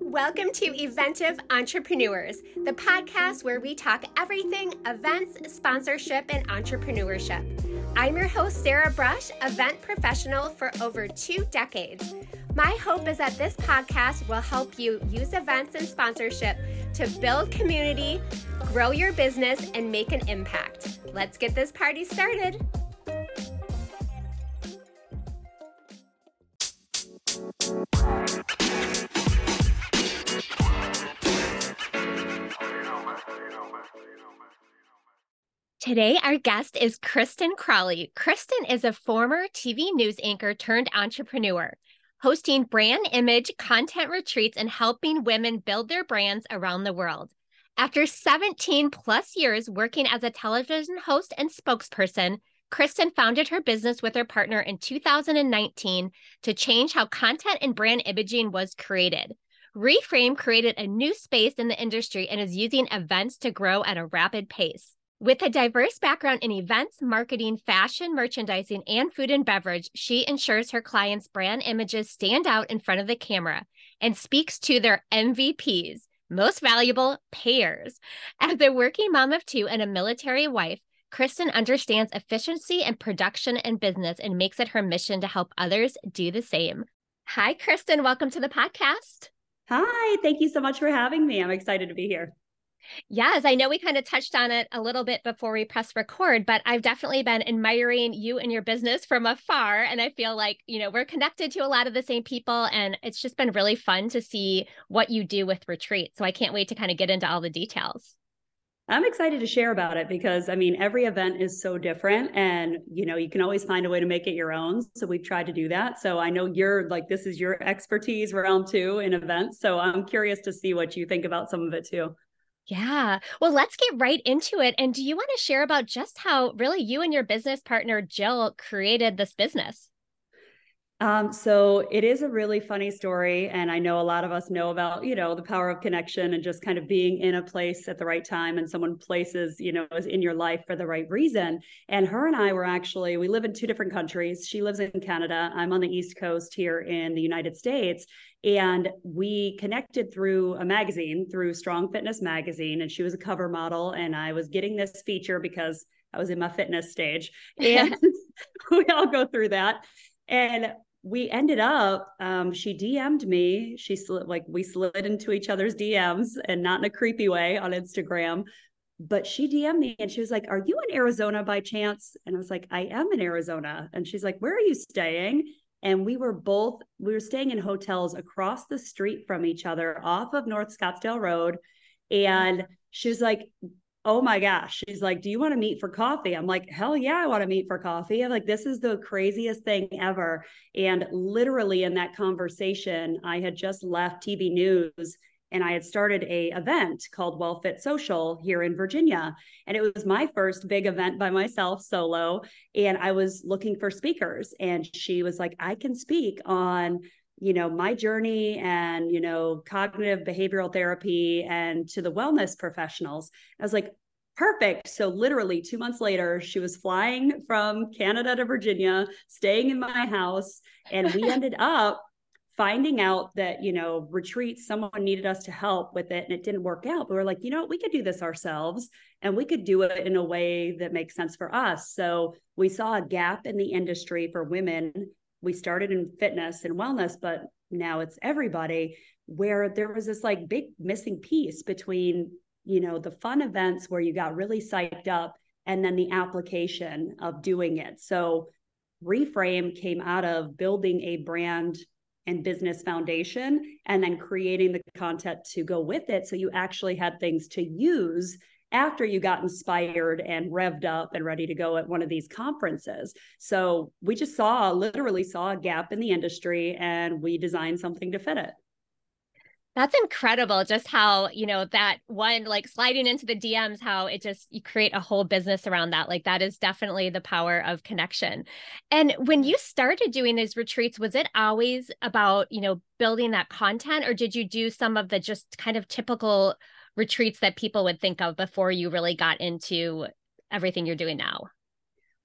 Welcome to Eventive Entrepreneurs, the podcast where we talk everything events, sponsorship, and entrepreneurship. I'm your host, Sarah Brush, event professional for over two decades. My hope is that this podcast will help you use events and sponsorship to build community, grow your business, and make an impact. Let's get this party started. Today, our guest is Kristen Crawley. Kristen is a former TV news anchor turned entrepreneur, hosting brand image content retreats and helping women build their brands around the world. After 17 plus years working as a television host and spokesperson, Kristen founded her business with her partner in 2019 to change how content and brand imaging was created. Reframe created a new space in the industry and is using events to grow at a rapid pace. With a diverse background in events, marketing, fashion, merchandising, and food and beverage, she ensures her clients' brand images stand out in front of the camera and speaks to their MVPs, most valuable payers. As a working mom of two and a military wife, Kristen understands efficiency and production and business and makes it her mission to help others do the same. Hi, Kristen. Welcome to the podcast. Hi. Thank you so much for having me. I'm excited to be here. Yes, I know we kind of touched on it a little bit before we press record, but I've definitely been admiring you and your business from afar. And I feel like, you know, we're connected to a lot of the same people. And it's just been really fun to see what you do with retreat. So I can't wait to kind of get into all the details. I'm excited to share about it because I mean, every event is so different and you know, you can always find a way to make it your own. So we've tried to do that. So I know you're like, this is your expertise realm too in events. So I'm curious to see what you think about some of it too. Yeah. Well, let's get right into it. And do you want to share about just how really you and your business partner, Jill, created this business? Um, so it is a really funny story. And I know a lot of us know about, you know, the power of connection and just kind of being in a place at the right time and someone places, you know, is in your life for the right reason. And her and I were actually, we live in two different countries. She lives in Canada. I'm on the East Coast here in the United States. And we connected through a magazine, through Strong Fitness Magazine. And she was a cover model. And I was getting this feature because I was in my fitness stage. And we all go through that. And we ended up um, she dm'd me. She slid like we slid into each other's dms and not in a creepy way on instagram. But she dm'd me and she was like are you in arizona by chance? And i was like i am in arizona. And she's like where are you staying? And we were both we were staying in hotels across the street from each other off of north scottsdale road. And she was like oh my gosh. She's like, do you want to meet for coffee? I'm like, hell yeah, I want to meet for coffee. I'm like, this is the craziest thing ever. And literally in that conversation, I had just left TV news and I had started a event called Well Fit Social here in Virginia. And it was my first big event by myself solo. And I was looking for speakers. And she was like, I can speak on you know my journey and you know cognitive behavioral therapy and to the wellness professionals i was like perfect. So literally 2 months later she was flying from canada to virginia staying in my house and we ended up finding out that you know retreat someone needed us to help with it and it didn't work out. But we are like you know we could do this ourselves and we could do it in a way that makes sense for us. So we saw a gap in the industry for women we started in fitness and wellness, but now it's everybody where there was this like big missing piece between, you know, the fun events where you got really psyched up and then the application of doing it. So reframe came out of building a brand and business foundation and then creating the content to go with it so you actually had things to use after you got inspired and revved up and ready to go at one of these conferences. So we just saw, literally saw a gap in the industry and we designed something to fit it. That's incredible. Just how, you know, that one like sliding into the DMs, how it just you create a whole business around that. Like that is definitely the power of connection. And when you started doing these retreats, was it always about, you know, building that content or did you do some of the just kind of typical retreats that people would think of before you really got into everything you're doing now?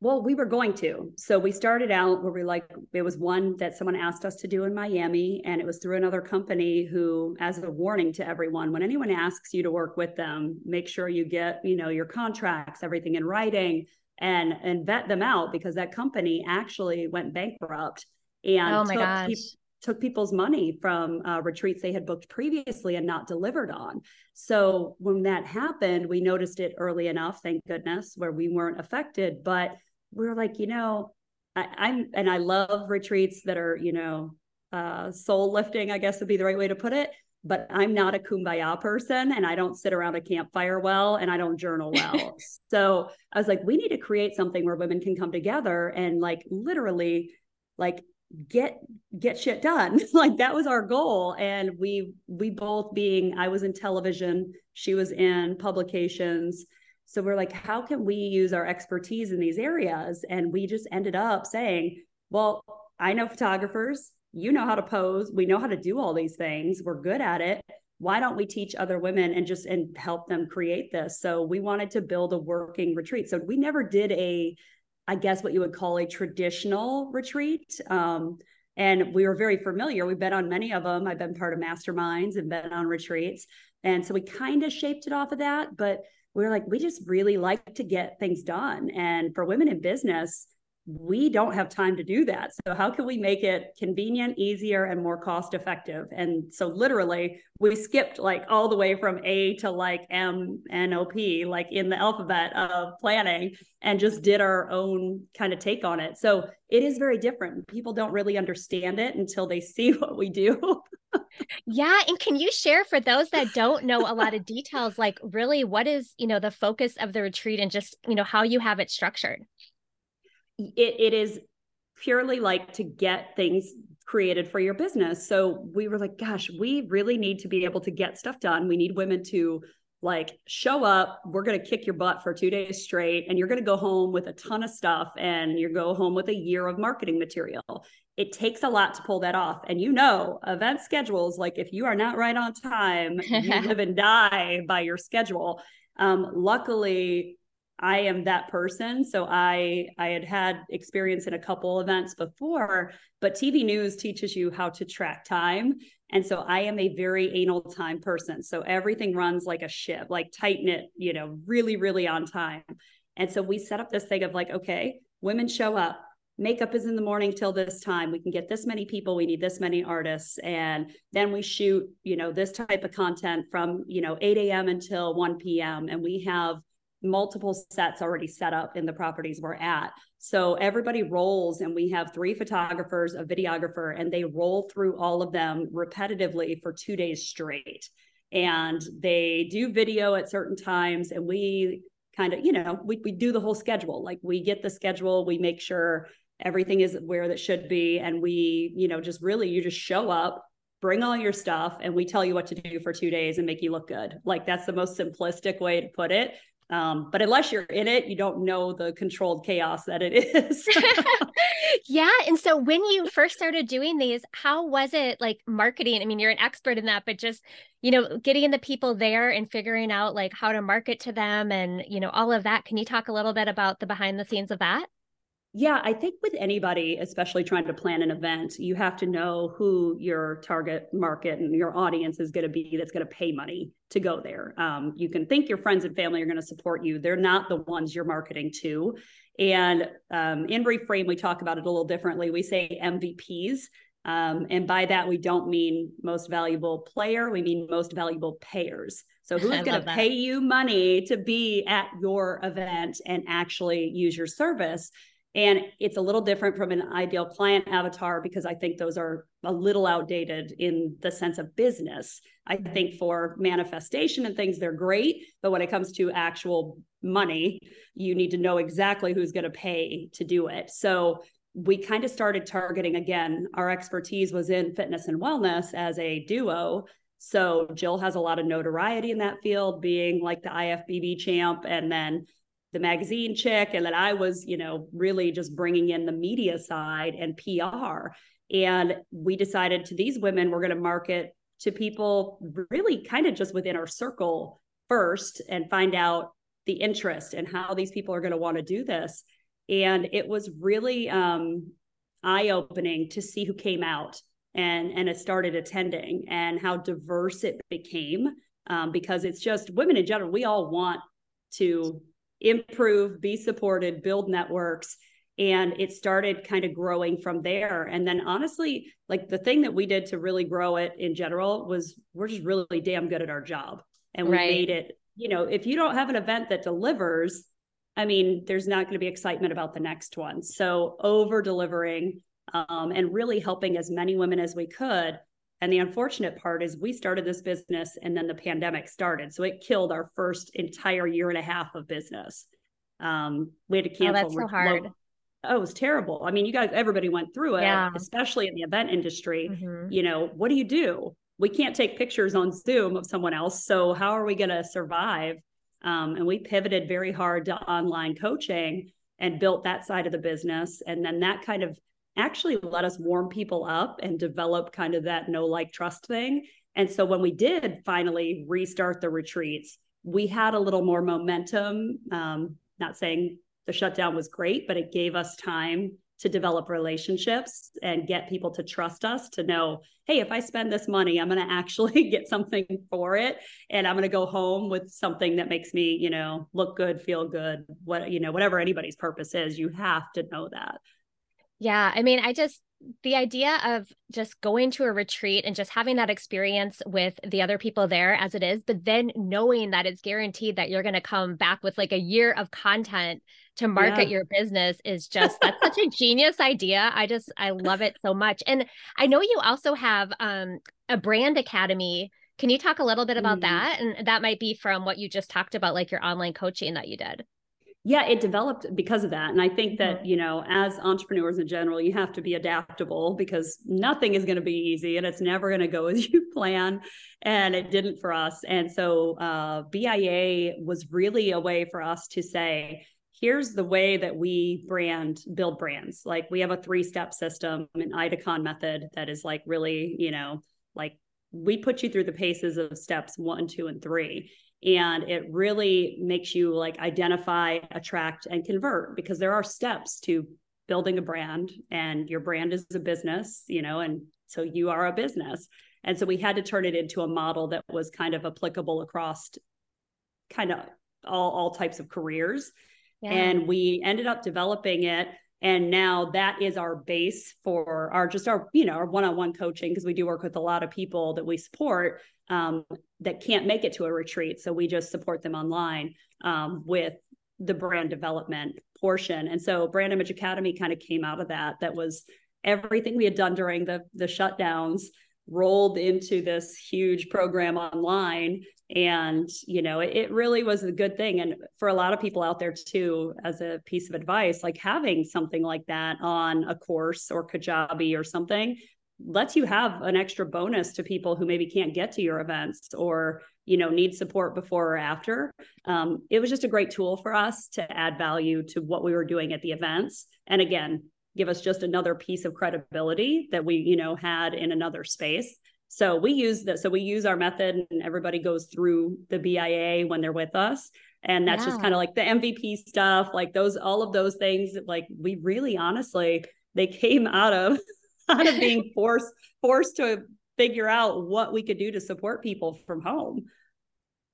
well, we were going to. So we started out where we like, it was one that someone asked us to do in Miami, and it was through another company who, as a warning to everyone, when anyone asks you to work with them, make sure you get, you know, your contracts, everything in writing and and vet them out because that company actually went bankrupt and oh my gosh. Pe- took people's money from uh, retreats they had booked previously and not delivered on. So when that happened, we noticed it early enough, thank goodness, where we weren't affected. But we are like, you know, I, am and I love retreats that are, you know, uh, soul lifting, I guess would be the right way to put it. But I'm not a kumbaya person and I don't sit around a campfire well and I don't journal well. so I was like, we need to create something where women can come together and like literally like get get shit done like that was our goal and we we both being i was in television she was in publications so we're like, how can we use our expertise in these areas? And we just ended up saying, well, I know photographers, you know how to pose, we know how to do all these things, we're good at it. Why don't we teach other women and just and help them create this? So we wanted to build a working retreat. So we never did a, I guess what you would call a traditional retreat. Um, and we were very familiar. We've been on many of them. I've been part of masterminds and been on retreats. And so we kind of shaped it off of that. But we are like, we just really like to get things done. And for women in business, we don't have time to do that. So, how can we make it convenient, easier, and more cost effective? And so, literally, we skipped like all the way from A to like M N O P, like in the alphabet of planning, and just did our own kind of take on it. So, it is very different. People don't really understand it until they see what we do. yeah and can you share for those that don't know a lot of details like really what is you know the focus of the retreat and just you know how you have it structured it, it is purely like to get things created for your business. So we were like gosh we really need to be able to get stuff done. We need women to like show up. We're going to kick your butt for two days straight and you're going to go home with a ton of stuff and you go home with a year of marketing material. It takes a lot to pull that off. And you know event schedules like if you are not right on time you live and die by your schedule. Um, luckily i am that person. So i i had had experience in a couple events before but tv news teaches you how to track time. And so i am a very anal time person. So everything runs like a ship like tight knit you know really really on time. And so we set up this thing of like okay women show up makeup is in the morning till this time. We can get this many people. We need this many artists. And then we shoot you know this type of content from you know 8 a.m until 1 p.m and we have multiple sets already set up in the properties we're at. So everybody rolls and we have three photographers a videographer and they roll through all of them repetitively for two days straight. And they do video at certain times and we kind of you know we, we do the whole schedule. Like we get the schedule we make sure everything is where that should be and we you know just really you just show up bring all your stuff and we tell you what to do for two days and make you look good. Like that's the most simplistic way to put it um, but unless you're in it you don't know the controlled chaos that it is. Yeah and so when you first started doing these how was it like marketing? I mean you're an expert in that but just you know getting the people there and figuring out like how to market to them and you know all of that. Can you talk a little bit about the behind the scenes of that yeah, I think with anybody, especially trying to plan an event, you have to know who your target market and your audience is going to be that's going to pay money to go there. Um, you can think your friends and family are going to support you. They're not the ones you're marketing to. And um, in Reframe, we talk about it a little differently. We say MVPs. Um, and by that, we don't mean most valuable player, we mean most valuable payers. So, who's going to pay you money to be at your event and actually use your service? And it's a little different from an ideal client avatar because I think those are a little outdated in the sense of business. I think for manifestation and things, they're great. But when it comes to actual money, you need to know exactly who's going to pay to do it. So we kind of started targeting again, our expertise was in fitness and wellness as a duo. So Jill has a lot of notoriety in that field, being like the IFBB champ. And then the magazine chick and then I was, you know, really just bringing in the media side and PR. And we decided to these women, we're going to market to people really kind of just within our circle first and find out the interest and how these people are going to want to do this. and it was really um, eye opening to see who came out and and it started attending and how diverse it became um, because it's just women in general we all want to improve be supported build networks and it started kind of growing from there. And then honestly like the thing that we did to really grow it in general was we're just really damn good at our job. And we right. made it you know if you don't have an event that delivers i mean there's not going to be excitement about the next one. So over delivering um, and really helping as many women as we could and the unfortunate part is we started this business and then the pandemic started so it killed our first entire year and a half of business um, we had to cancel oh, that's so hard oh, it was terrible. I mean, you guys, everybody went through it, yeah. especially in the event industry. Mm-hmm. You know, what do you do? We can't take pictures on Zoom of someone else. So, how are we going to survive? Um, and we pivoted very hard to online coaching and built that side of the business. And then that kind of actually let us warm people up and develop kind of that no like trust thing. And so, when we did finally restart the retreats, we had a little more momentum. Um, not saying the shutdown was great, but it gave us time to develop relationships and get people to trust us to know, hey, if I spend this money, I'm going to actually get something for it. And I'm going to go home with something that makes me, you know, look good, feel good, what, you know, whatever anybody's purpose is, you have to know that. Yeah. I mean, I just, the idea of just going to a retreat and just having that experience with the other people there as it is, but then knowing that it's guaranteed that you're going to come back with like a year of content to market yeah. your business is just that's such a genius idea. I just I love it so much. And I know you also have um a brand academy. Can you talk a little bit about mm. that? And that might be from what you just talked about like your online coaching that you did. Yeah, it developed because of that. And I think that, mm-hmm. you know, as entrepreneurs in general, you have to be adaptable because nothing is going to be easy and it's never going to go as you plan. And it didn't for us. And so uh, BIA was really a way for us to say, here's the way that we brand build brands like we have a three step system an idacon method that is like really you know like we put you through the paces of steps one two and three and it really makes you like identify attract and convert because there are steps to building a brand and your brand is a business you know and so you are a business and so we had to turn it into a model that was kind of applicable across kind of all all types of careers yeah. And we ended up developing it. And now that is our base for our just our, you know, our one-on-one coaching, because we do work with a lot of people that we support um, that can't make it to a retreat. So we just support them online um, with the brand development portion. And so Brand Image Academy kind of came out of that. That was everything we had done during the the shutdowns rolled into this huge program online. And you know it, it, really was a good thing. And for a lot of people out there too as a piece of advice like having something like that on a course or kajabi or something lets you have an extra bonus to people who maybe can't get to your events or you know need support before or after. Um, it was just a great tool for us to add value to what we were doing at the events. And again give us just another piece of credibility that we you know had in another space. So we use that so we use our method and everybody goes through the bia when they're with us. And that's yeah. just kind of like the mvp stuff like those all of those things like we really honestly they came out of out of being forced forced to figure out what we could do to support people from home.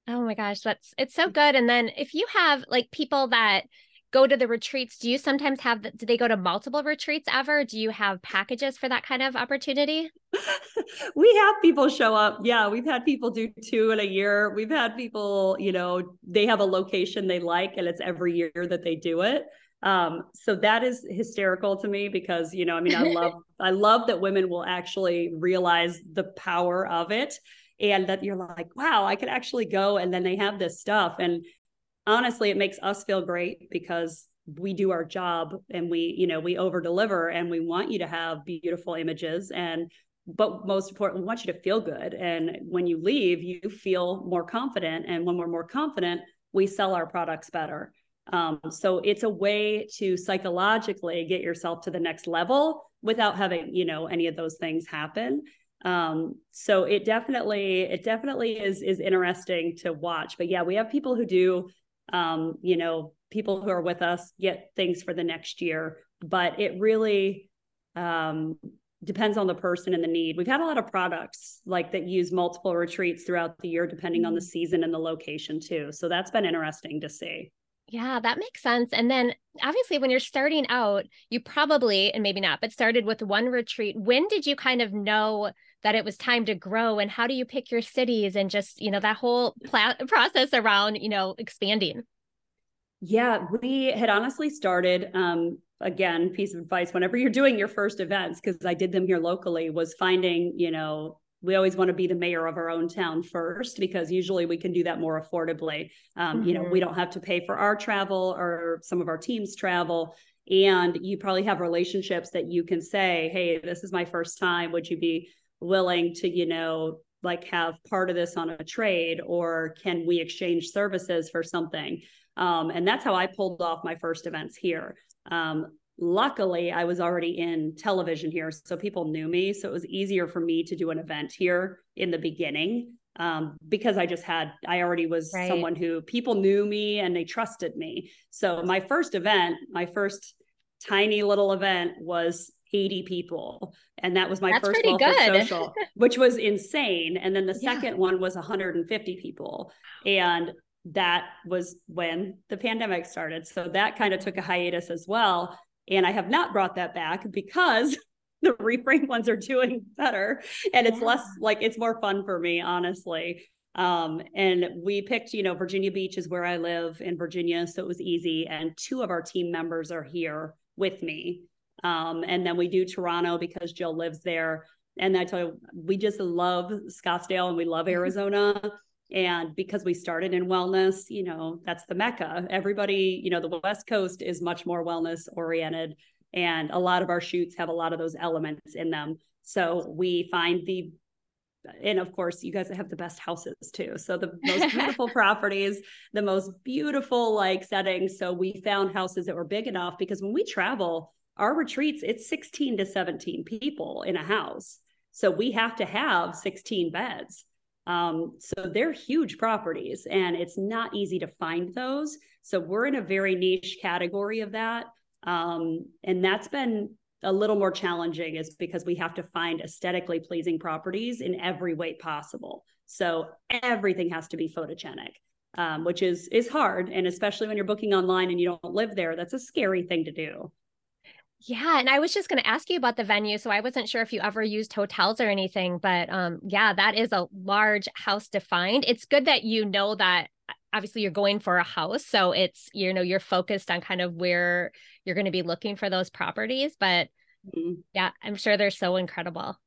Oh my gosh that's it's so good. And then if you have like people that go to the retreats? Do you sometimes have do they go to multiple retreats ever? Do you have packages for that kind of opportunity? We have people show up. Yeah we've had people do two in a year. We've had people you know they have a location they like and it's every year that they do it. Um so that is hysterical to me because you know i mean i love i love that women will actually realize the power of it and that you're like wow i could actually go and then they have this stuff and honestly, it makes us feel great because we do our job and we, you know, we over deliver and we want you to have beautiful images and but most importantly, we want you to feel good. And when you leave, you feel more confident. And when we're more confident, we sell our products better. Um, so it's a way to psychologically get yourself to the next level without having, you know, any of those things happen. Um, so it definitely, it definitely is is interesting to watch. But yeah, we have people who do um, you know, people who are with us get things for the next year, but it really um, depends on the person and the need. We've had a lot of products like that use multiple retreats throughout the year, depending on the mm-hmm. season and the location too. So that's been interesting to see. Yeah, that makes sense. And then obviously, when you're starting out, you probably, and maybe not, but started with one retreat. When did you kind of know that it was time to grow? And how do you pick your cities and just, you know, that whole pl- process around, you know, expanding? Yeah, we had honestly started um, again piece of advice whenever you're doing your first events because i did them here locally was finding you know we always want to be the mayor of our own town first because usually we can do that more affordably um, mm-hmm. you know we mm-hmm. don't have to pay for our travel or some of our teams travel and you probably have relationships that you can say hey this is my first time would you be willing to you know like have part of this on a trade or can we exchange services for something um, and that's how i pulled off my first events here um, luckily, I was already in television here, so people knew me. So it was easier for me to do an event here in the beginning um, because I just had, I already was right. someone who people knew me and they trusted me. So my first event, my first tiny little event was 80 people and that was my That's first social which was insane and then the second one was 150 people and that was when the pandemic started. So that kind of took a hiatus as well. And I have not brought that back because the reframe ones are doing better and it's yeah. less like it's more fun for me, honestly. Um, and we picked, you know, Virginia Beach is where I live in Virginia. So it was easy. And two of our team members are here with me. Um, and then we do Toronto because Jill lives there. And I tell you, we just love Scottsdale and we love Arizona. And because we started in wellness, you know, that's the mecca. Everybody, you know, the West Coast is much more wellness oriented. And a lot of our shoots have a lot of those elements in them. So we find the, and of course, you guys have the best houses too. So the most beautiful properties, the most beautiful like settings. So we found houses that were big enough because when we travel, our retreats, it's 16 to 17 people in a house. So we have to have 16 beds. Um, so they're huge properties and it's not easy to find those. So we're in a very niche category of that. Um, and that's been a little more challenging is because we have to find aesthetically pleasing properties in every way possible. So everything has to be photogenic. Um, which is is hard and especially when you're booking online and you don't live there that's a scary thing to do yeah, and I was just going to ask you about the venue. So I wasn't sure if you ever used hotels or anything, but um yeah, that is a large house defined. It's good that you know that obviously you're going for a house, so it's you know you're focused on kind of where you're going to be looking for those properties, but mm-hmm. yeah, I'm sure they're so incredible.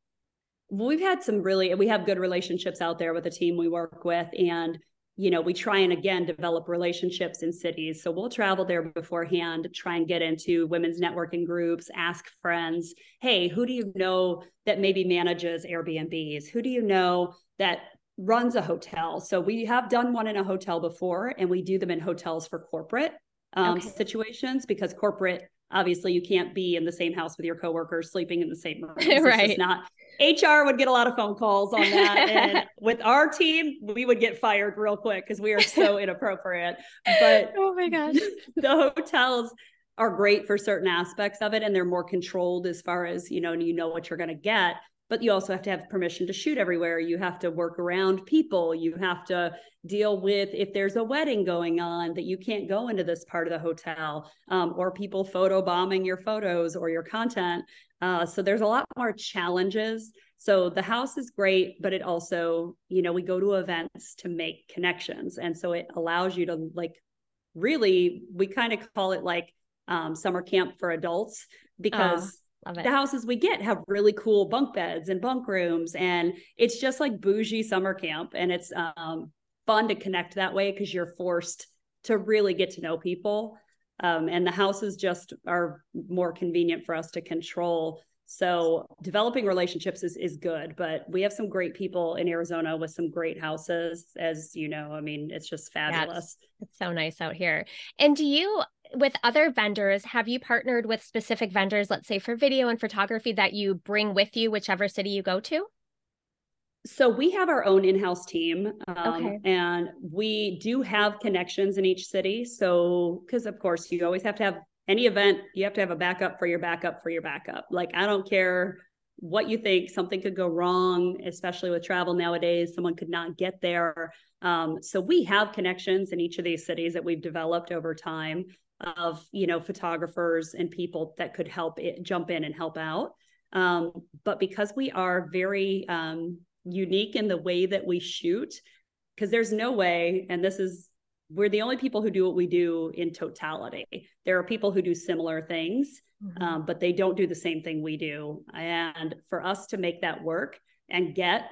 We've had some really we have good relationships out there with the team we work with and you know, we try and again develop relationships in cities. So we'll travel there beforehand, try and get into women's networking groups, ask friends, hey, who do you know that maybe manages Airbnbs? Who do you know that runs a hotel? So we have done one in a hotel before, and we do them in hotels for corporate um, okay. situations because corporate obviously you can't be in the same house with your coworkers sleeping in the same room. It's right. not HR would get a lot of phone calls on that. and with our team, we would get fired real quick because we are so inappropriate. But oh my gosh. The hotels are great for certain aspects of it and they're more controlled as far as, you know, you know what you're going to get but you also have to have permission to shoot everywhere. You have to work around people. You have to deal with if there's a wedding going on that you can't go into this part of the hotel um, or people photo bombing your photos or your content. Uh, so there's a lot more challenges. So the house is great, but it also, you know, we go to events to make connections. And so it allows you to like really, we kind of call it like um, summer camp for adults because the houses we get have really cool bunk beds and bunk rooms and it's just like bougie summer camp and it's um, fun to connect that way because you're forced to really get to know people. Um, and the houses just are more convenient for us to control. So developing relationships is, is good but we have some great people in arizona with some great houses as you know. I mean it's just fabulous. Yeah, it's, it's so nice out here. And do you with other vendors, have you partnered with specific vendors, let's say for video and photography, that you bring with you whichever city you go to? So we have our own in-house team, um, okay. and we do have connections in each city. So, because of course, you always have to have any event, you have to have a backup for your backup for your backup. Like I don't care what you think, something could go wrong, especially with travel nowadays. Someone could not get there. Um, so we have connections in each of these cities that we've developed over time of you know photographers and people that could help it, jump in and help out. Um, but because we are very um, unique in the way that we shoot because there's no way and this is we're the only people who do what we do in totality there are people who do similar things mm-hmm. um, but they don't do the same thing we do and for us to make that work and get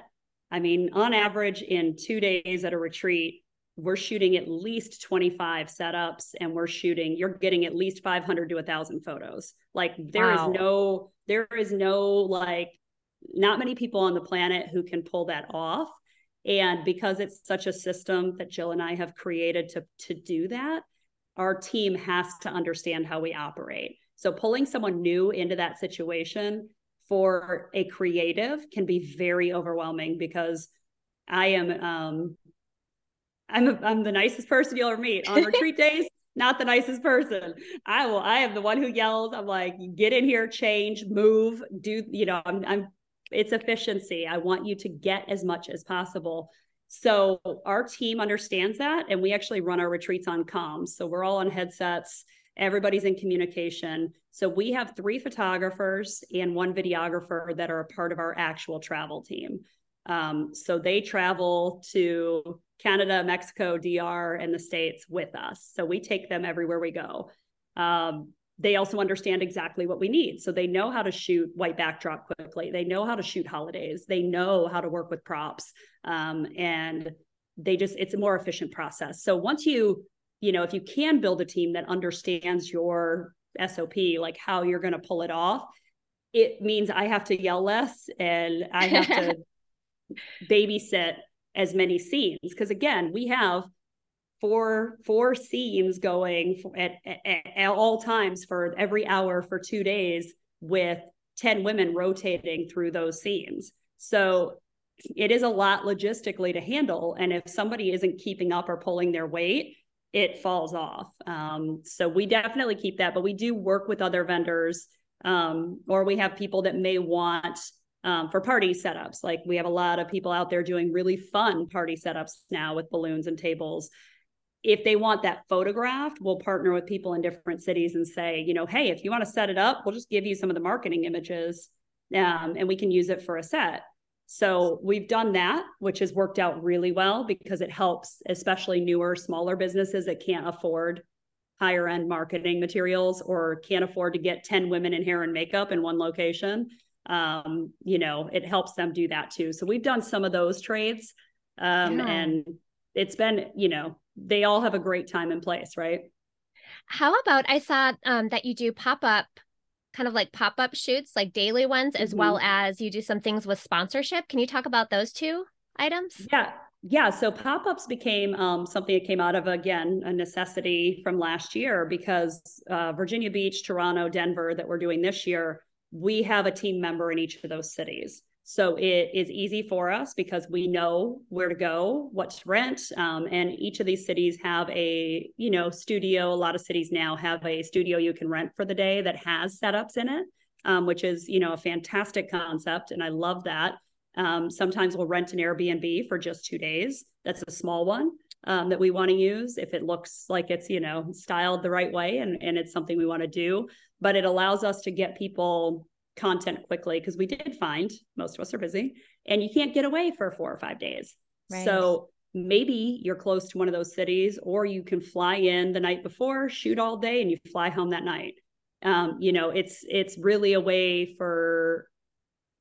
i mean on average in two days at a retreat we're shooting at least 25 setups and we're shooting you're getting at least 500 to 1000 photos like there wow. is no there is no like not many people on the planet who can pull that off. And because it's such a system that Jill and I have created to, to do that, our team has to understand how we operate. So pulling someone new into that situation for a creative can be very overwhelming because I am um I'm a, I'm the nicest person you'll ever meet on retreat days. Not the nicest person. I will. I am the one who yells. I'm like, get in here, change, move, do. You know, I'm I'm it's efficiency. I want you to get as much as possible. So our team understands that, and we actually run our retreats on comms. So we're all on headsets. Everybody's in communication. So we have three photographers and one videographer that are a part of our actual travel team. Um, so they travel to Canada, Mexico, DR, and the States with us. So we take them everywhere we go. Um, they also understand exactly what we need. So they know how to shoot white backdrop quickly. They know how to shoot holidays. They know how to work with props. Um, and they just, it's a more efficient process. So once you, you know, if you can build a team that understands your SOP, like how you're going to pull it off, it means I have to yell less and I have to babysit as many scenes. Because again, we have four four scenes going at, at, at, all times for every hour for two days with 10 women rotating through those scenes so it is a lot logistically to handle and if somebody isn't keeping up or pulling their weight it falls off um, so we definitely keep that but we do work with other vendors um, or we have people that may want um, for party setups. Like we have a lot of people out there doing really fun party setups now with balloons and tables if they want that photographed, we'll partner with people in different cities and say, you know, hey, if you want to set it up, we'll just give you some of the marketing images um, and we can use it for a set. So we've done that, which has worked out really well because it helps, especially newer, smaller businesses that can't afford higher end marketing materials or can't afford to get 10 women in hair and makeup in one location. Um, you know, it helps them do that too. So we've done some of those trades. Um, yeah. and it's been, you know, they all have a great time and place, right? How about I saw um, that you do pop up, kind of like pop up shoots, like daily ones, mm-hmm. as well as you do some things with sponsorship. Can you talk about those two items? Yeah. Yeah, so pop ups became um, something that came out of, again, a necessity from last year because uh, Virginia Beach, Toronto, Denver, that we're doing this year, we have a team member in each of those cities. So it is easy for us because we know where to go, what to rent, um, and each of these cities have a you know studio. A lot of cities now have a studio you can rent for the day that has setups in it, um, which is you know a fantastic concept, and I love that. Um, sometimes we'll rent an Airbnb for just two days. That's a small one um, that we want to use if it looks like it's you know styled the right way and and it's something we want to do. But it allows us to get people content quickly because we did find most of us are busy and you can't get away for four or five days. Right. So maybe you're close to one of those cities or you can fly in the night before, shoot all day and you fly home that night. Um, you know, it's it's really a way for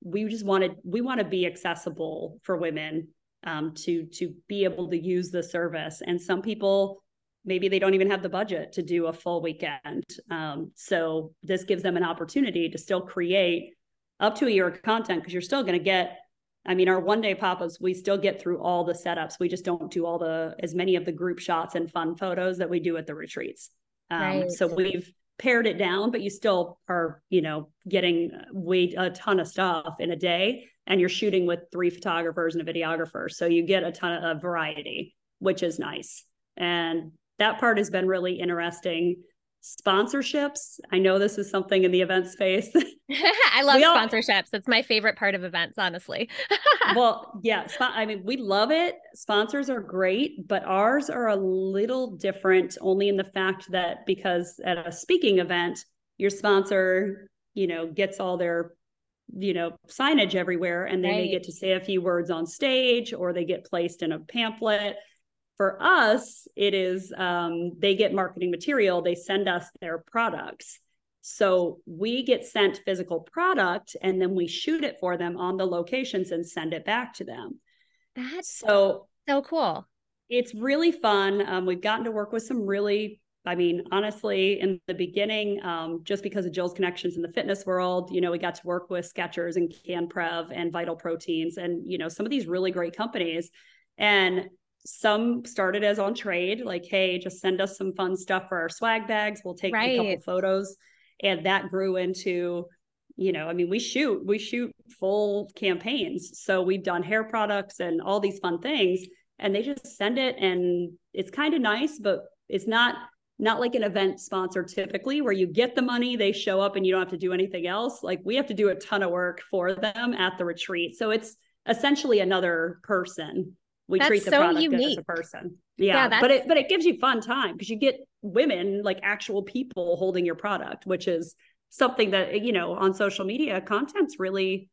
we just wanted we want to be accessible for women um, to to be able to use the service. And some people maybe they don't even have the budget to do a full weekend. Um, so this gives them an opportunity to still create up to a year of content because you're still going to get. I mean, our one day pop-ups, we still get through all the setups. We just don't do all the as many of the group shots and fun photos that we do at the retreats. Um, right. So we've pared it down, but you still are, you know, getting way a ton of stuff in a day. And you're shooting with three photographers and a videographer. So you get a ton of variety, which is nice. And that part has been really interesting sponsorships. I know this is something in the event space. I love all, sponsorships. It's my favorite part of events, honestly. well, yeah, I mean, we love it. Sponsors are great, but ours are a little different only in the fact that because at a speaking event, your sponsor, you know, gets all their you know signage everywhere and then right. they get to say a few words on stage or they get placed in a pamphlet for us, it is um, they get marketing material, they send us their products. So we get sent physical product and then we shoot it for them on the locations and send it back to them. That's so so cool. It's really fun. Um, we've gotten to work with some really, I mean, honestly, in the beginning, um, just because of Jill's connections in the fitness world, you know, we got to work with Skechers and CanPrev and Vital Proteins and, you know, some of these really great companies. And some started as on trade, like, hey, just send us some fun stuff for our swag bags. We'll take right. a couple photos. And that grew into, you know, I mean, we shoot, we shoot full campaigns. So we've done hair products and all these fun things. And they just send it and it's kind of nice, but it's not not like an event sponsor typically where you get the money they show up and you don't have to do anything else like we have to do a ton of work for them at the retreat so it's essentially another person we that's treat the so product unique. as a person. Yeah, yeah but it but it gives you fun time because you get women like actual people holding your product, which is something that you know on social media content's really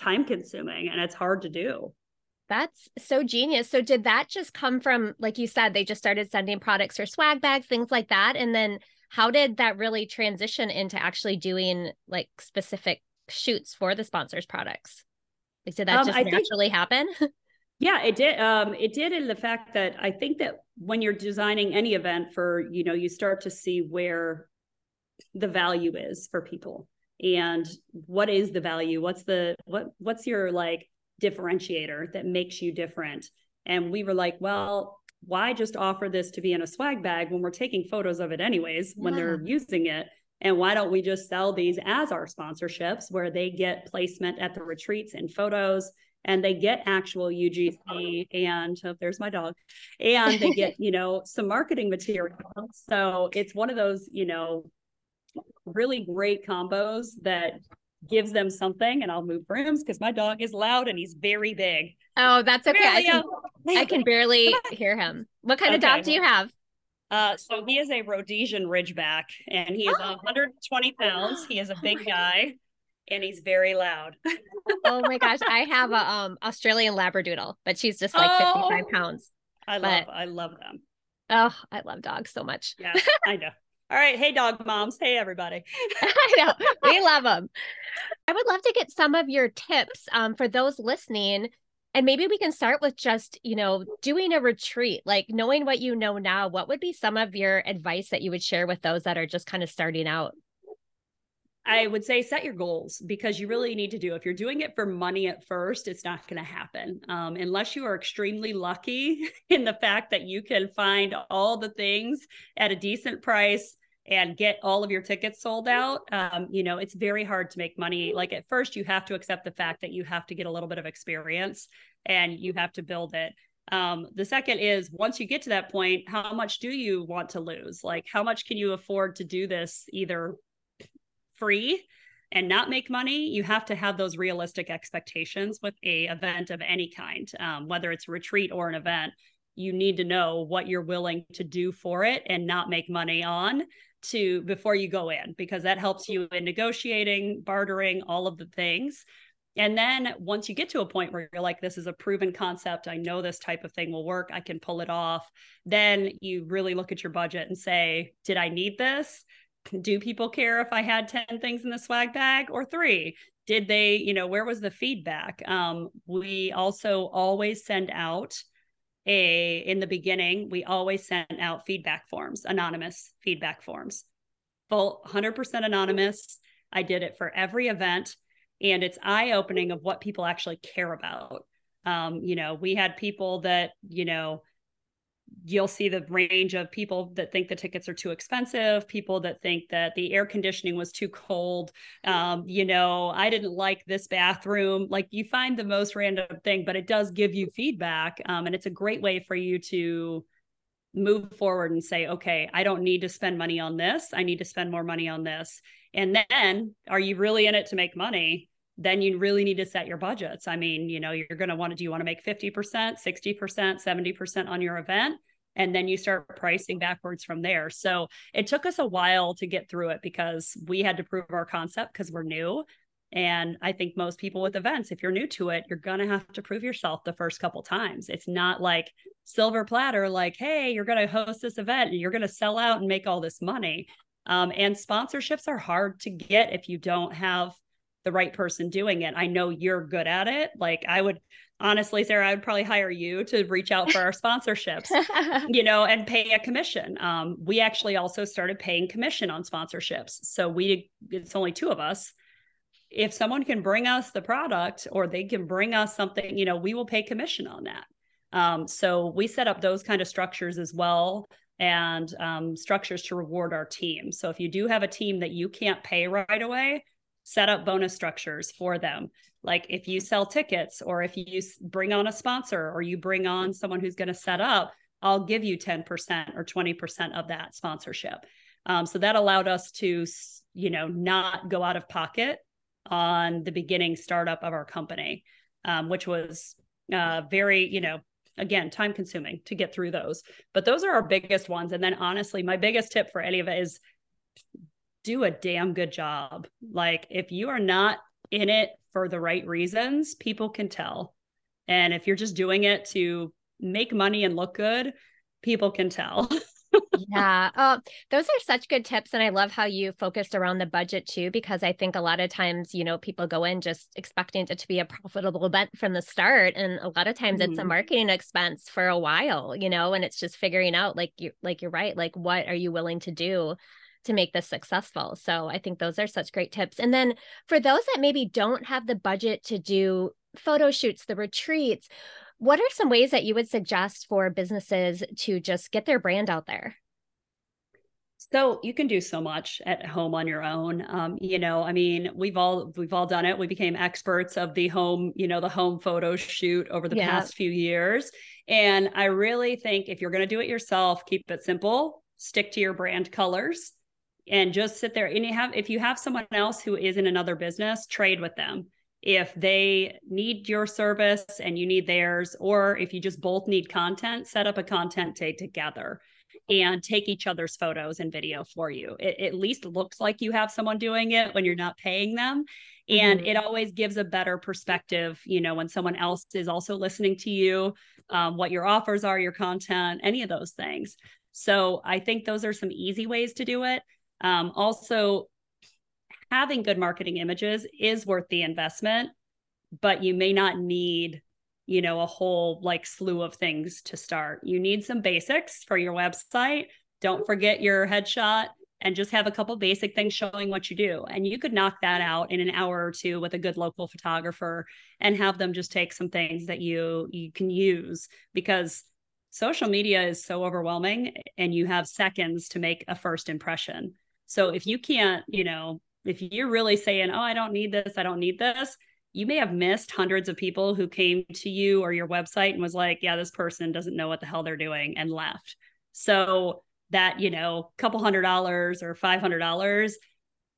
time consuming and it's hard to do. That's so genius. So did that just come from like you said they just started sending products or swag bags things like that and then how did that really transition into actually doing like specific shoots for the sponsors products? Like did that um, just I naturally think, happen? Yeah, it did. Um, it did in the fact that I think that when you're designing any event for, you know, you start to see where the value is for people and what is the value? What's the what what's your like differentiator that makes you different? And we were like, well, why just offer this to be in a swag bag when we're taking photos of it anyways yeah. when they're using it? And why don't we just sell these as our sponsorships where they get placement at the retreats and photos and they get actual UGC and oh, there's my dog and they get you know some marketing material. So it's one of those you know really great combos that gives them something and I'll move rooms because my dog is loud and he's very big. Oh that's okay. I can, I can barely hear him. What kind okay. of dog do you have? Uh, so he is a Rhodesian Ridgeback, and he is oh. 120 pounds. He is a big guy and he's very loud. oh my gosh, I have a um Australian Labradoodle, but she's just like oh, 55 pounds. I but, love I love them. Oh, I love dogs so much. Yeah, I know. All right, hey dog moms, hey everybody. I know we love them. I would love to get some of your tips um, for those listening, and maybe we can start with just you know doing a retreat, like knowing what you know now. What would be some of your advice that you would share with those that are just kind of starting out? I would say set your goals because you really need to do. If you're doing it for money at first, it's not going to happen um, unless you are extremely lucky in the fact that you can find all the things at a decent price and get all of your tickets sold out. Um, you know, it's very hard to make money. Like at first, you have to accept the fact that you have to get a little bit of experience and you have to build it. Um, the second is once you get to that point, how much do you want to lose? Like, how much can you afford to do this either free and not make money you have to have those realistic expectations with a event of any kind. Um, whether it's a retreat or an event you need to know what you're willing to do for it and not make money on to before you go in because that helps you in negotiating bartering all of the things. And then once you get to a point where you're like this is a proven concept i know this type of thing will work i can pull it off then you really look at your budget and say did i need this do people care if I had 10 things in the swag bag or three? Did they, you know, where was the feedback? Um, we also always send out a, in the beginning, we always send out feedback forms, anonymous feedback forms, full 100% anonymous. I did it for every event and it's eye opening of what people actually care about. Um, you know, we had people that, you know, you'll see the range of people that think the tickets are too expensive, people that think that the air conditioning was too cold. Um, you know, I didn't like this bathroom. Like you find the most random thing, but it does give you feedback. Um, and it's a great way for you to move forward and say, okay, I don't need to spend money on this. I need to spend more money on this. And then are you really in it to make money? Then you really need to set your budgets. I mean, you know, you're going to want to do you want to make 50%, 60%, 70% on your event? And then you start pricing backwards from there. So it took us a while to get through it because we had to prove our concept because we're new. And I think most people with events, if you're new to it, you're going to have to prove yourself the first couple times. It's not like silver platter, like, hey, you're going to host this event and you're going to sell out and make all this money. Um, and sponsorships are hard to get if you don't have the right person doing it. I know you're good at it. Like I would honestly, Sarah, I would probably hire you to reach out for our sponsorships, you know, and pay a commission. Um, we actually also started paying commission on sponsorships. So we, it's only two of us. If someone can bring us the product or they can bring us something, you know, we will pay commission on that. Um, so we set up those kind of structures as well and um, structures to reward our team. So if you do have a team that you can't pay right away, set up bonus structures for them. Like if you sell tickets or if you bring on a sponsor or you bring on someone who's going to set up, I'll give you 10% or 20% of that sponsorship. Um, so that allowed us to, you know, not go out of pocket on the beginning startup of our company, um, which was uh, very, you know, again, time consuming to get through those. But those are our biggest ones. And then honestly, my biggest tip for any of it is do a damn good job. Like if you are not in it for the right reasons, people can tell. And if you're just doing it to make money and look good, people can tell. yeah. Oh, those are such good tips. And I love how you focused around the budget too, because I think a lot of times, you know, people go in just expecting it to be a profitable event from the start. And a lot of times mm-hmm. it's a mm-hmm. marketing expense for a while, you know, and it's just figuring out like you like you're right, like what are you willing to do to make this successful. So I think those are such great tips. And then for those that maybe don't have the budget to do photo shoots, the retreats, what are some ways that you would suggest for businesses to just get their brand out there? So you can do so much at home on your own. Um, you know, I mean, we've all we've all done it. We became experts of the home, you know, the home photo shoot over the yeah. past few years. And I really think if you're going to do it yourself, keep it simple, stick to your brand colors and just sit there. And you have if you have someone else who is in another business trade with them. If they need your service and you need theirs or if you just both need content set up a content day together and take each other's photos and video for you. It, at least looks like you have someone doing it when you're not paying them. And mm-hmm. it always gives a better perspective you know when someone else is also listening to you um, what your offers are your content any of those things. So i think those are some easy ways to do it um, also, having good marketing images is worth the investment, but you may not need, you know, a whole like slew of things to start. You need some basics for your website. Don't forget your headshot and just have a couple basic things showing what you do. And you could knock that out in an hour or two with a good local photographer and have them just take some things that you you can use because social media is so overwhelming and you have seconds to make a first impression. So if you can't, you know, if you're really saying, oh, I don't need this, I don't need this, you may have missed hundreds of people who came to you or your website and was like, yeah, this person doesn't know what the hell they're doing and left. So that, you know, couple hundred dollars or $500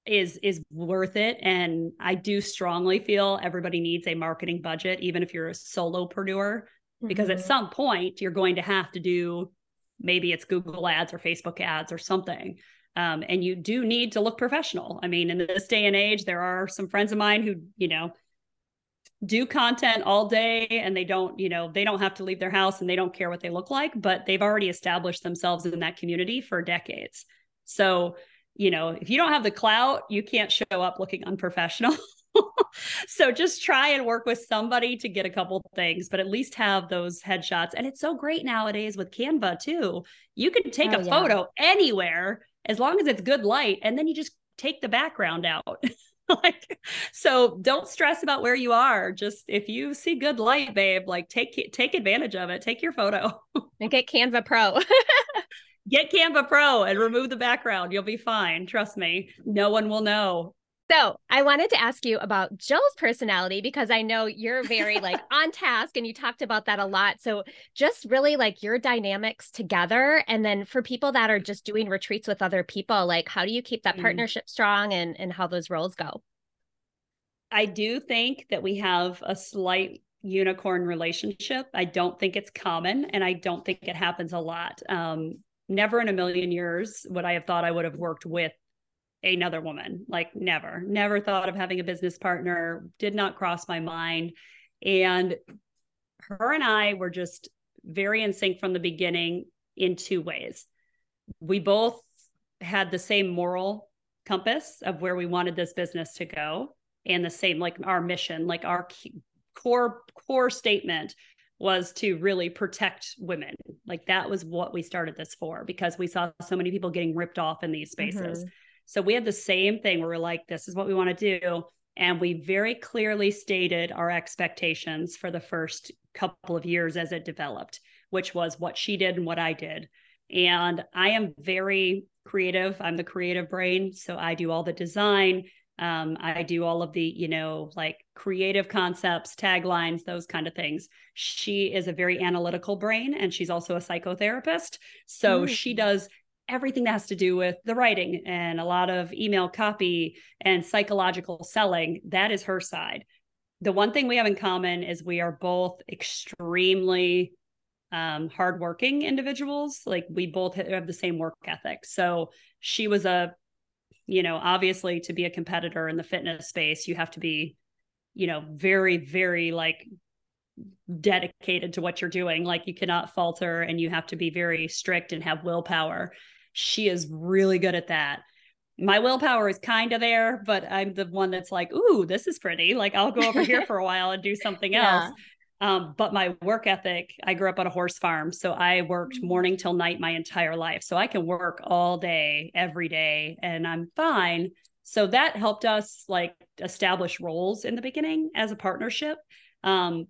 is is worth it and I do strongly feel everybody needs a marketing budget even if you're a solopreneur mm-hmm. because at mm-hmm. some point you're going to have to do maybe it's Google ads or Facebook ads or something. Um, and you do need to look professional. I mean, in this day and age, there are some friends of mine who, you know, do content all day and they don't, you know, they don't have to leave their house and they don't care what they look like, but they've already established themselves in that community for decades. So, you know, if you don't have the clout, you can't show up looking unprofessional. so just try and work with somebody to get a couple things, but at least have those headshots. And it's so great nowadays with Canva too. You can take oh, a yeah. photo anywhere as long as it's good light and then you just take the background out. Like so don't stress about where you are. Just if you see good light babe like take take advantage of it. Take your photo. And get canva pro. Get canva pro and remove the background. You'll be fine. Trust me. No one will know so I wanted to ask you about Jill's personality because I know you're very like on task and you talked about that a lot. So just really like your dynamics together. And then for people that are just doing retreats with other people, like how do you keep that mm-hmm. partnership strong and, and how those roles go? I do think that we have a slight unicorn relationship. I don't think it's common and I don't think it happens a lot. Um, never in a million years would I have thought I would have worked with another woman. Like never, never thought of having a business partner, did not cross my mind. And her and I were just very in sync from the beginning in two ways. We both had the same moral compass of where we wanted this business to go and the same like our mission, like our core core statement was to really protect women. Like that was what we started this for because we saw so many people getting ripped off in these spaces. Mm-hmm. So we had the same thing where we're like, this is what we want to do. And we very clearly stated our expectations for the first couple of years as it developed, which was what she did and what I did. And I am very creative. I'm the creative brain. So I do all the design. Um, I do all of the, you know, like creative concepts, taglines, those kind of things. She is a very analytical brain and she's also a psychotherapist. So mm. she does everything that has to do with the writing and a lot of email copy and psychological selling. That is her side. The one thing we have in common is we are both extremely um, hardworking individuals. Like we both have the same work ethic. So she was a, you know, obviously to be a competitor in the fitness space, you have to be, you know, very, very like dedicated to what you're doing. Like you cannot falter and you have to be very strict and have willpower. She is really good at that. My willpower is kind of there, but I'm the one that's like, ooh, this is pretty. Like I'll go over here for a while and do something yeah. else. Um, but my work ethic, I grew up on a horse farm. So I worked mm. morning till night my entire life. So I can work all day, every day, and I'm fine. So that helped us like establish roles in the beginning as a partnership. Um,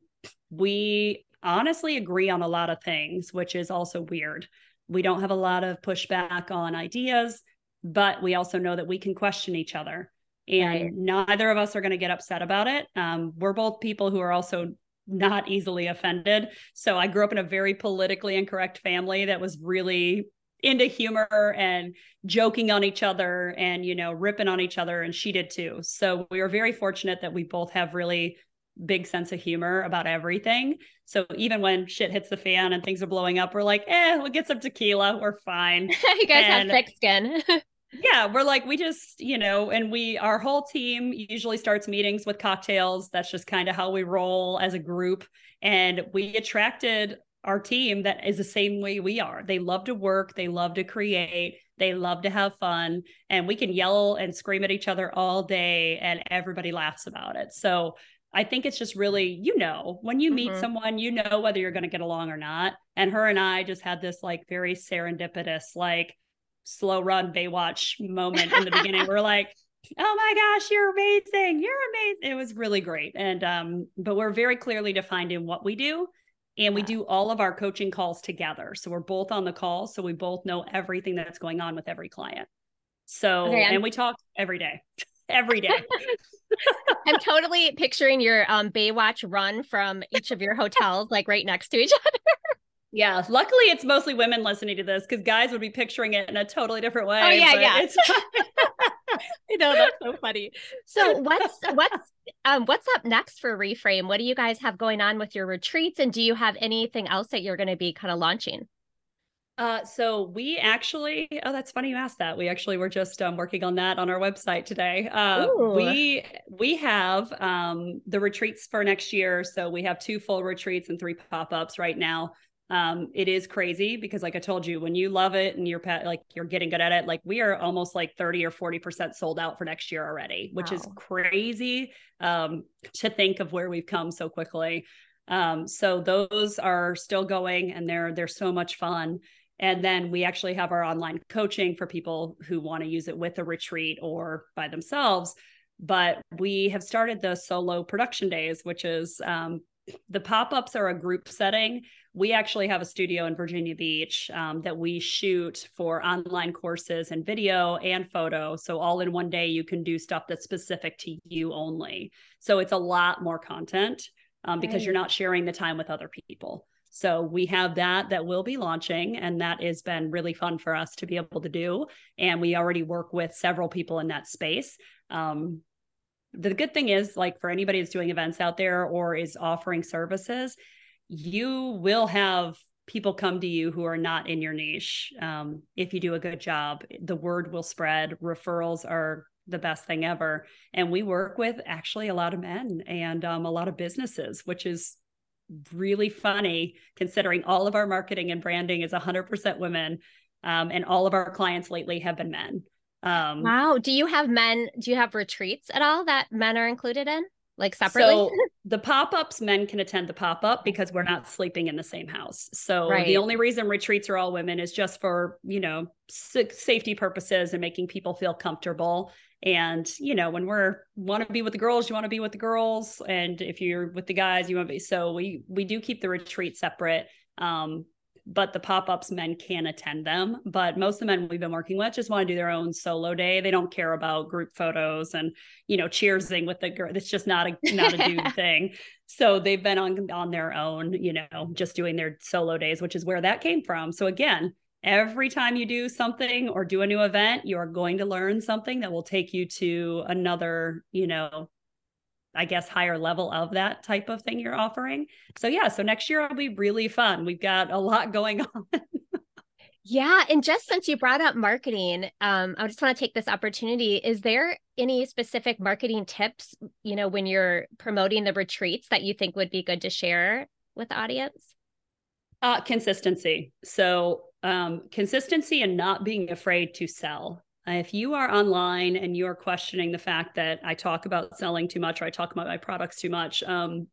we honestly agree on a lot of things, which is also weird. We don't have a lot of pushback on ideas, but we also know that we can question each other. And right. neither of us are going to get upset about it. Um, we're both people who are also not easily offended. So I grew up in a very politically incorrect family that was really into humor and joking on each other and you know ripping on each other and she did too so we were very fortunate that we both have really big sense of humor about everything. So even when shit hits the fan and things are blowing up, we're like, eh, we'll get some tequila. We're fine. you guys and, have thick skin. yeah, we're like, we just, you know, and we, our whole team usually starts meetings with cocktails. That's just kind of how we roll as a group. And we attracted our team that is the same way we are. They love to work, they love to create, they love to have fun, and we can yell and scream at each other all day and everybody laughs about it. So I think it's just really, you know, when you meet mm-hmm. someone, you know whether you're going to get along or not. And her and I just had this like very serendipitous, like slow run Baywatch moment in the beginning. We're like, oh my gosh, you're amazing. You're amazing. It was really great. And, um, but we're very clearly defined in what we do. And yeah. we do all of our coaching calls together. So we're both on the call. So we both know everything that's going on with every client. So, okay, and we talk every day. Every day. I'm totally picturing your um Baywatch run from each of your hotels, like right next to each other. Yeah, luckily it's mostly women listening to this because guys would be picturing it in a totally different way. Oh yeah, yeah. It's I know that's so funny. So what's what's um what's up next for Reframe? What do you guys have going on with your retreats, and do you have anything else that you're going to be kind of launching? Uh, so we actually, oh, that's funny you asked that. We actually were just um, working on that on our website today. Uh, we we have um, the retreats for next year. So we have two full retreats and three pop ups right now. Um, it is crazy because, like I told you, when you love it and you're like you're getting good at it, like we are almost like thirty or forty percent sold out for next year already, which wow. is crazy um, to think of where we've come so quickly. Um, so those are still going, and they're they're so much fun and then we actually have our online coaching for people who want to use it with a retreat or by themselves. but we have started the solo production days, which is um, the pop-ups are a group setting we actually have a studio in virginia beach um, that we shoot for online courses and video and photo so all in one day you can do stuff that's specific to you only so it's a lot more content um, because right. you're not sharing the time with other people so we have that that will be launching and that has been really fun for us to be able to do. And we already work with several people in that space. Um, the good thing is like for anybody that's doing events out there or is offering services you will have people come to you who are not in your niche um, if you do a good job. The word will spread. Referrals are the best thing ever. And we work with actually a lot of men and um, a lot of businesses which is really funny considering all of our marketing and branding is 100% women um, and all of our clients lately have been men um, wow. Do you have men? Do you have retreats at all that men are included in? Like separately? So the pop-ups, men can attend the pop-up because we're not sleeping in the same house. So right. the only reason retreats are all women is just for, you know, safety purposes and making people feel comfortable. And, you know, when we're want to be with the girls, you want to be with the girls. And if you're with the guys, you want to be. So we we do keep the retreat separate. Um, but the pop-ups men can attend them but most of the men we've been working with just want to do their own solo day they don't care about group photos and you know cheersing with the girl it's just not a not a dude thing so they've been on on their own you know just doing their solo days which is where that came from so again every time you do something or do a new event you're going to learn something that will take you to another you know I guess, higher level of that type of thing you're offering. So, yeah, so next year will be really fun. We've got a lot going on. yeah. And just since you brought up marketing, um, I just want to take this opportunity. Is there any specific marketing tips, you know, when you're promoting the retreats that you think would be good to share with the audience? Uh, consistency. So, um, consistency and not being afraid to sell. If you are online and you're questioning the fact that I talk about selling too much or I talk about my products too much, um,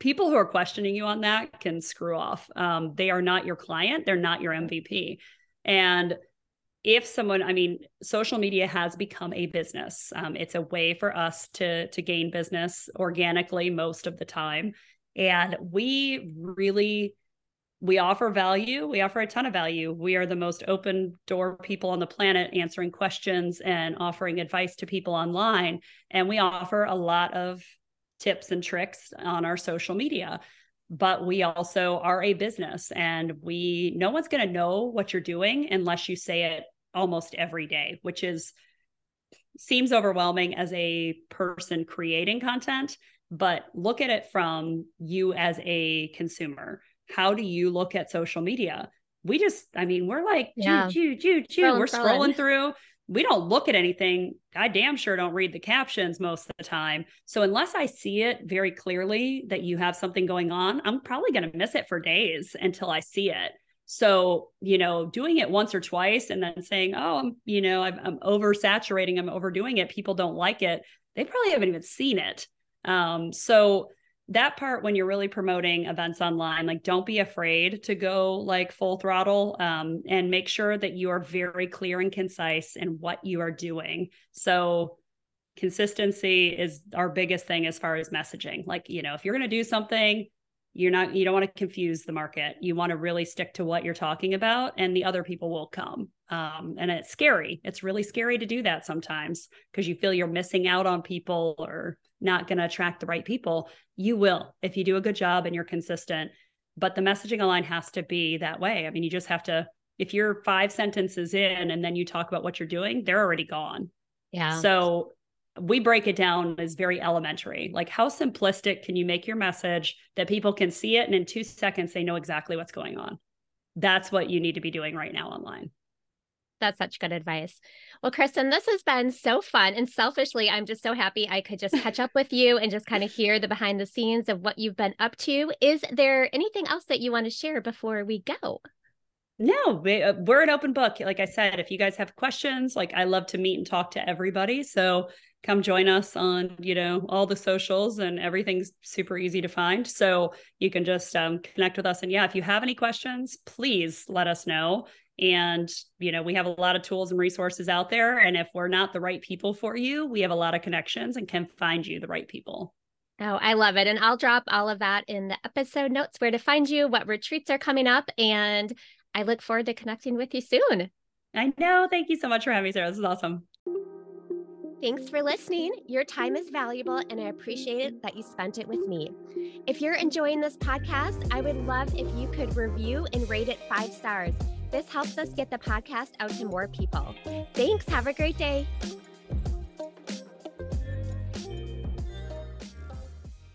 people who are questioning you on that can screw off. Um, they are not your client, they're not your MVP. And if someone, I mean, social media has become a business. Um, it's a way for us to to gain business organically most of the time, and we really we offer value. We offer a ton of value. We are the most open door people on the planet answering questions and offering advice to people online. And we offer a lot of tips and tricks on our social media. But we also are a business and we no one's going to know what you're doing unless you say it almost every day, which is seems overwhelming as a person creating content, but look at it from you as a consumer how do you look at social media? We just, I mean, we're like, yeah. choo, choo, choo, We're scrolling through. We don't look at anything. I damn sure don't read the captions most of the time. So unless I see it very clearly that you have something going on, I'm probably going to miss it for days until I see it. So, you know, doing it once or twice and then saying, oh, I'm, you know, I'm, I'm oversaturating, I'm overdoing it, people don't like it, they probably haven't even seen it. Um, so that part when you're really promoting events online like don't be afraid to go like full throttle um, and make sure that you are very clear and concise in what you are doing. So consistency is our biggest thing as far as messaging. Like you know if you're going to do something you're not you don't want to confuse the market. You want to really stick to what you're talking about and the other people will come. Um, and it's scary. It's really scary to do that sometimes because you feel you're missing out on people or not going to attract the right people you will if you do a good job and you're consistent but the messaging online has to be that way i mean you just have to if you're five sentences in and then you talk about what you're doing they're already gone yeah so we break it down as very elementary. Like, how simplistic can you make your message that people can see it and in two seconds they know exactly what's going on? That's what you need to be doing right now online. That's such good advice. Well, Kristen, this has been so fun. And selfishly, I'm just so happy I could just catch up with you and just kind of hear the behind the scenes of what you've been up to. Is there anything else that you want to share before we go? No, uh, we're an open book. Like I said, if you guys have questions, like I love to meet and talk to everybody. So come join us on, you know, all the socials and everything's super easy to find. So you can just um, connect with us. And yeah, if you have any questions, please let us know. And, you know, we have a lot of tools and resources out there. And if we're not the right people for you, we have a lot of connections and can find you the right people. Oh, I love it. And I'll drop all of that in the episode notes where to find you, what retreats are coming up. And I look forward to connecting with you soon. I know. Thank you so much for having me, Sarah. This is awesome. Thanks for listening. Your time is valuable, and I appreciate it that you spent it with me. If you're enjoying this podcast, I would love if you could review and rate it five stars. This helps us get the podcast out to more people. Thanks. Have a great day.